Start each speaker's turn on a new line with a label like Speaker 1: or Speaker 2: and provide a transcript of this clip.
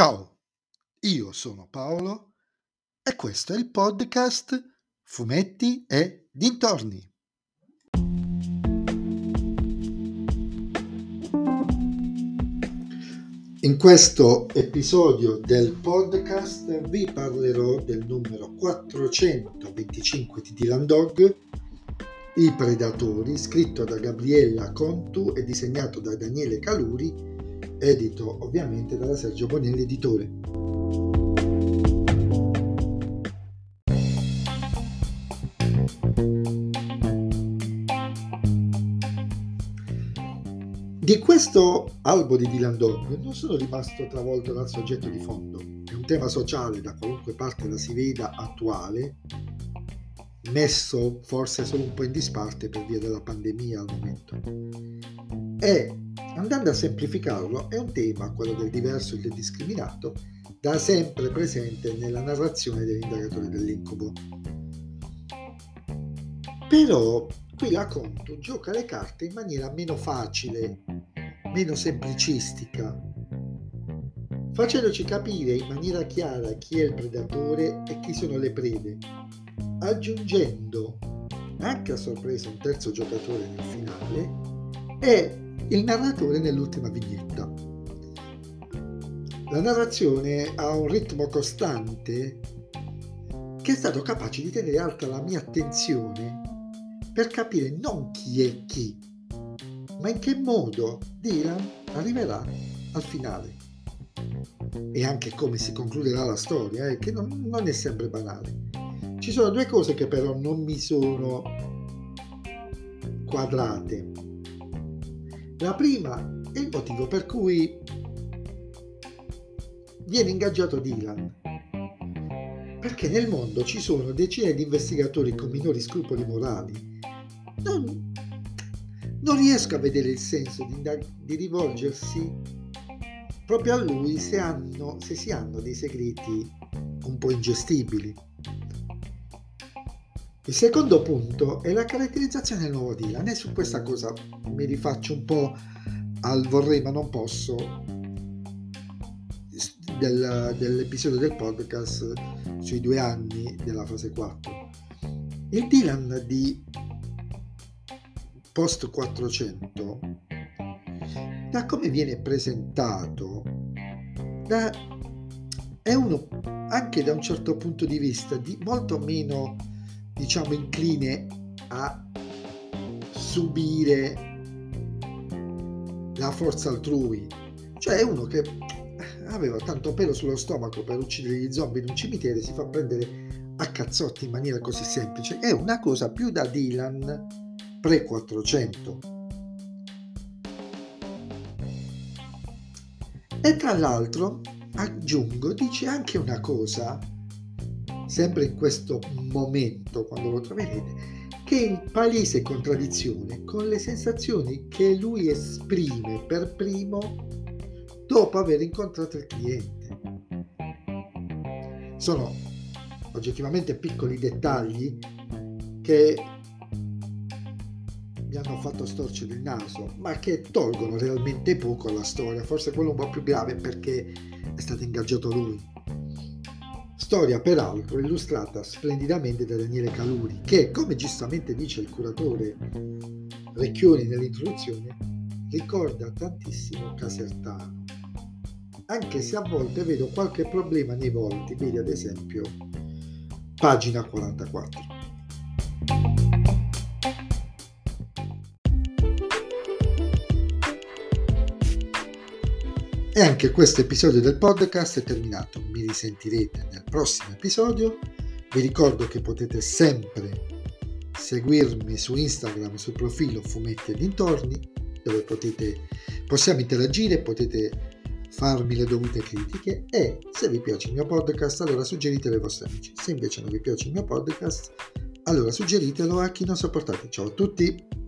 Speaker 1: Ciao, io sono Paolo e questo è il podcast Fumetti e Dintorni. In questo episodio del podcast vi parlerò del numero 425 di Dylan Dog, I Predatori, scritto da Gabriella Contu e disegnato da Daniele Caluri, edito ovviamente dalla Sergio Bonelli Editore. Di questo albo di Dylan Dog non sono rimasto travolto dal soggetto di fondo. È un tema sociale da qualunque parte la si veda attuale, messo forse solo un po' in disparte per via della pandemia al momento. E andando a semplificarlo, è un tema, quello del diverso e del discriminato, da sempre presente nella narrazione dell'indagatore dell'incubo. Però qui la Conto gioca le carte in maniera meno facile, meno semplicistica, facendoci capire in maniera chiara chi è il predatore e chi sono le prede, aggiungendo anche a sorpresa un terzo giocatore nel finale e il narratore nell'ultima vignetta. La narrazione ha un ritmo costante che è stato capace di tenere alta la mia attenzione per capire non chi è chi, ma in che modo Dylan arriverà al finale. E anche come si concluderà la storia, eh, che non, non è sempre banale. Ci sono due cose che però non mi sono quadrate. La prima è il motivo per cui viene ingaggiato Dylan. Perché nel mondo ci sono decine di investigatori con minori scrupoli morali non, non riesco a vedere il senso di, di rivolgersi proprio a lui se, hanno, se si hanno dei segreti un po' ingestibili. Il secondo punto è la caratterizzazione del nuovo Dylan e su questa cosa mi rifaccio un po' al vorrei ma non posso del, dell'episodio del podcast sui due anni della fase 4. Il Dylan di post 400, da come viene presentato, da, è uno anche da un certo punto di vista di molto meno, diciamo, incline a subire la forza altrui. Cioè uno che aveva tanto pelo sullo stomaco per uccidere gli zombie in un cimitero si fa prendere a cazzotti in maniera così semplice. È una cosa più da Dylan pre-400. E tra l'altro, aggiungo, dice anche una cosa, sempre in questo momento, quando lo troverete, che è in palese contraddizione con le sensazioni che lui esprime per primo dopo aver incontrato il cliente. Sono oggettivamente piccoli dettagli che mi hanno fatto storcere il naso, ma che tolgono realmente poco alla storia, forse quello un po' più grave perché è stato ingaggiato lui. Storia peraltro illustrata splendidamente da Daniele Caluri, che, come giustamente dice il curatore Recchioni nell'introduzione, ricorda tantissimo Casertano, anche se a volte vedo qualche problema nei volti, vedi ad esempio pagina 44. E anche questo episodio del podcast è terminato. Mi risentirete nel prossimo episodio. Vi ricordo che potete sempre seguirmi su Instagram sul profilo Fumetti e Dintorni, dove potete, possiamo interagire, potete farmi le dovute critiche e se vi piace il mio podcast allora suggeritelo ai vostri amici. Se invece non vi piace il mio podcast allora suggeritelo a chi non sopportate. Ciao a tutti!